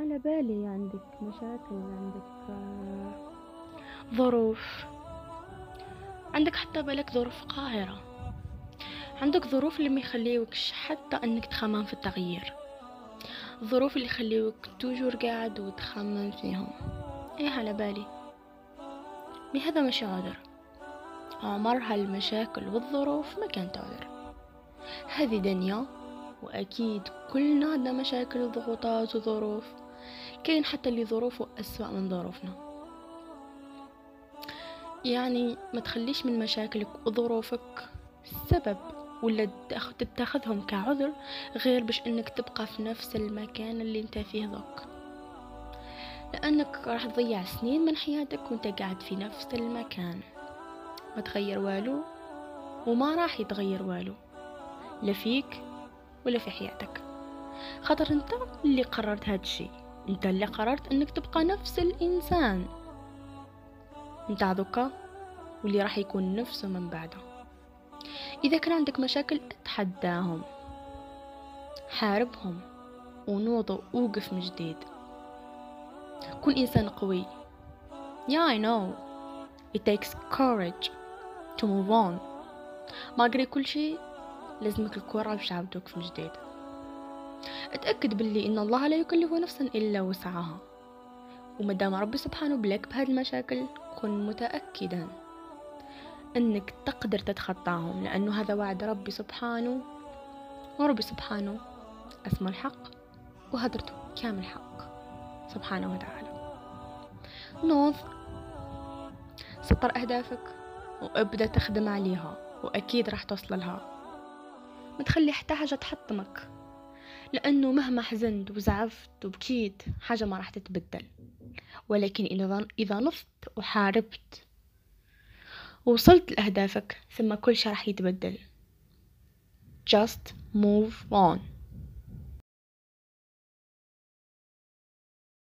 على بالي عندك مشاكل عندك آه، ظروف. عندك حتى بالك ظروف قاهرة. عندك ظروف اللي ما يخليوكش حتى إنك تخمم في التغيير. الظروف اللي يخليوك توجور قاعد وتخمم فيهم. إيه على بالي؟ بهذا مش عذر. عمر هالمشاكل والظروف ما كانت عذر. هذه دنيا وأكيد كلنا عندنا مشاكل وضغوطات وظروف. كاين حتى اللي ظروفه أسوأ من ظروفنا. يعني ما تخليش من مشاكلك وظروفك سبب ولا تتخذهم كعذر غير باش إنك تبقى في نفس المكان اللي أنت فيه ذوك لأنك راح تضيع سنين من حياتك وأنت قاعد في نفس المكان. ما تغير والو وما راح يتغير والو. لا فيك ولا في حياتك. خاطر أنت اللي قررت هاد الشي انت اللي قررت انك تبقى نفس الانسان. انت دوكا واللي راح يكون نفسه من بعده. إذا كان عندك مشاكل اتحداهم. حاربهم. ونوض ووقف من جديد. كن إنسان قوي. Yeah I know. It takes courage to move on. ما كل شيء لازمك الكرة باش عاودوك من جديد. أتأكد باللي إن الله لا يكلف نفسا إلا وسعها. ومدام ربي سبحانه بلاك بهاد المشاكل كن متأكدا أنك تقدر تتخطاهم لأنه هذا وعد ربي سبحانه. وربي سبحانه اسمه الحق وهدرته كامل حق سبحانه وتعالى. نوض. سطر أهدافك وابدأ تخدم عليها وأكيد راح توصل لها. ما تخلي حتى حاجة تحطمك. لأنه مهما حزنت وزعفت وبكيت حاجة ما راح تتبدل. ولكن إذا نضت وحاربت ووصلت لأهدافك ثم كل شي راح يتبدل. Just move on.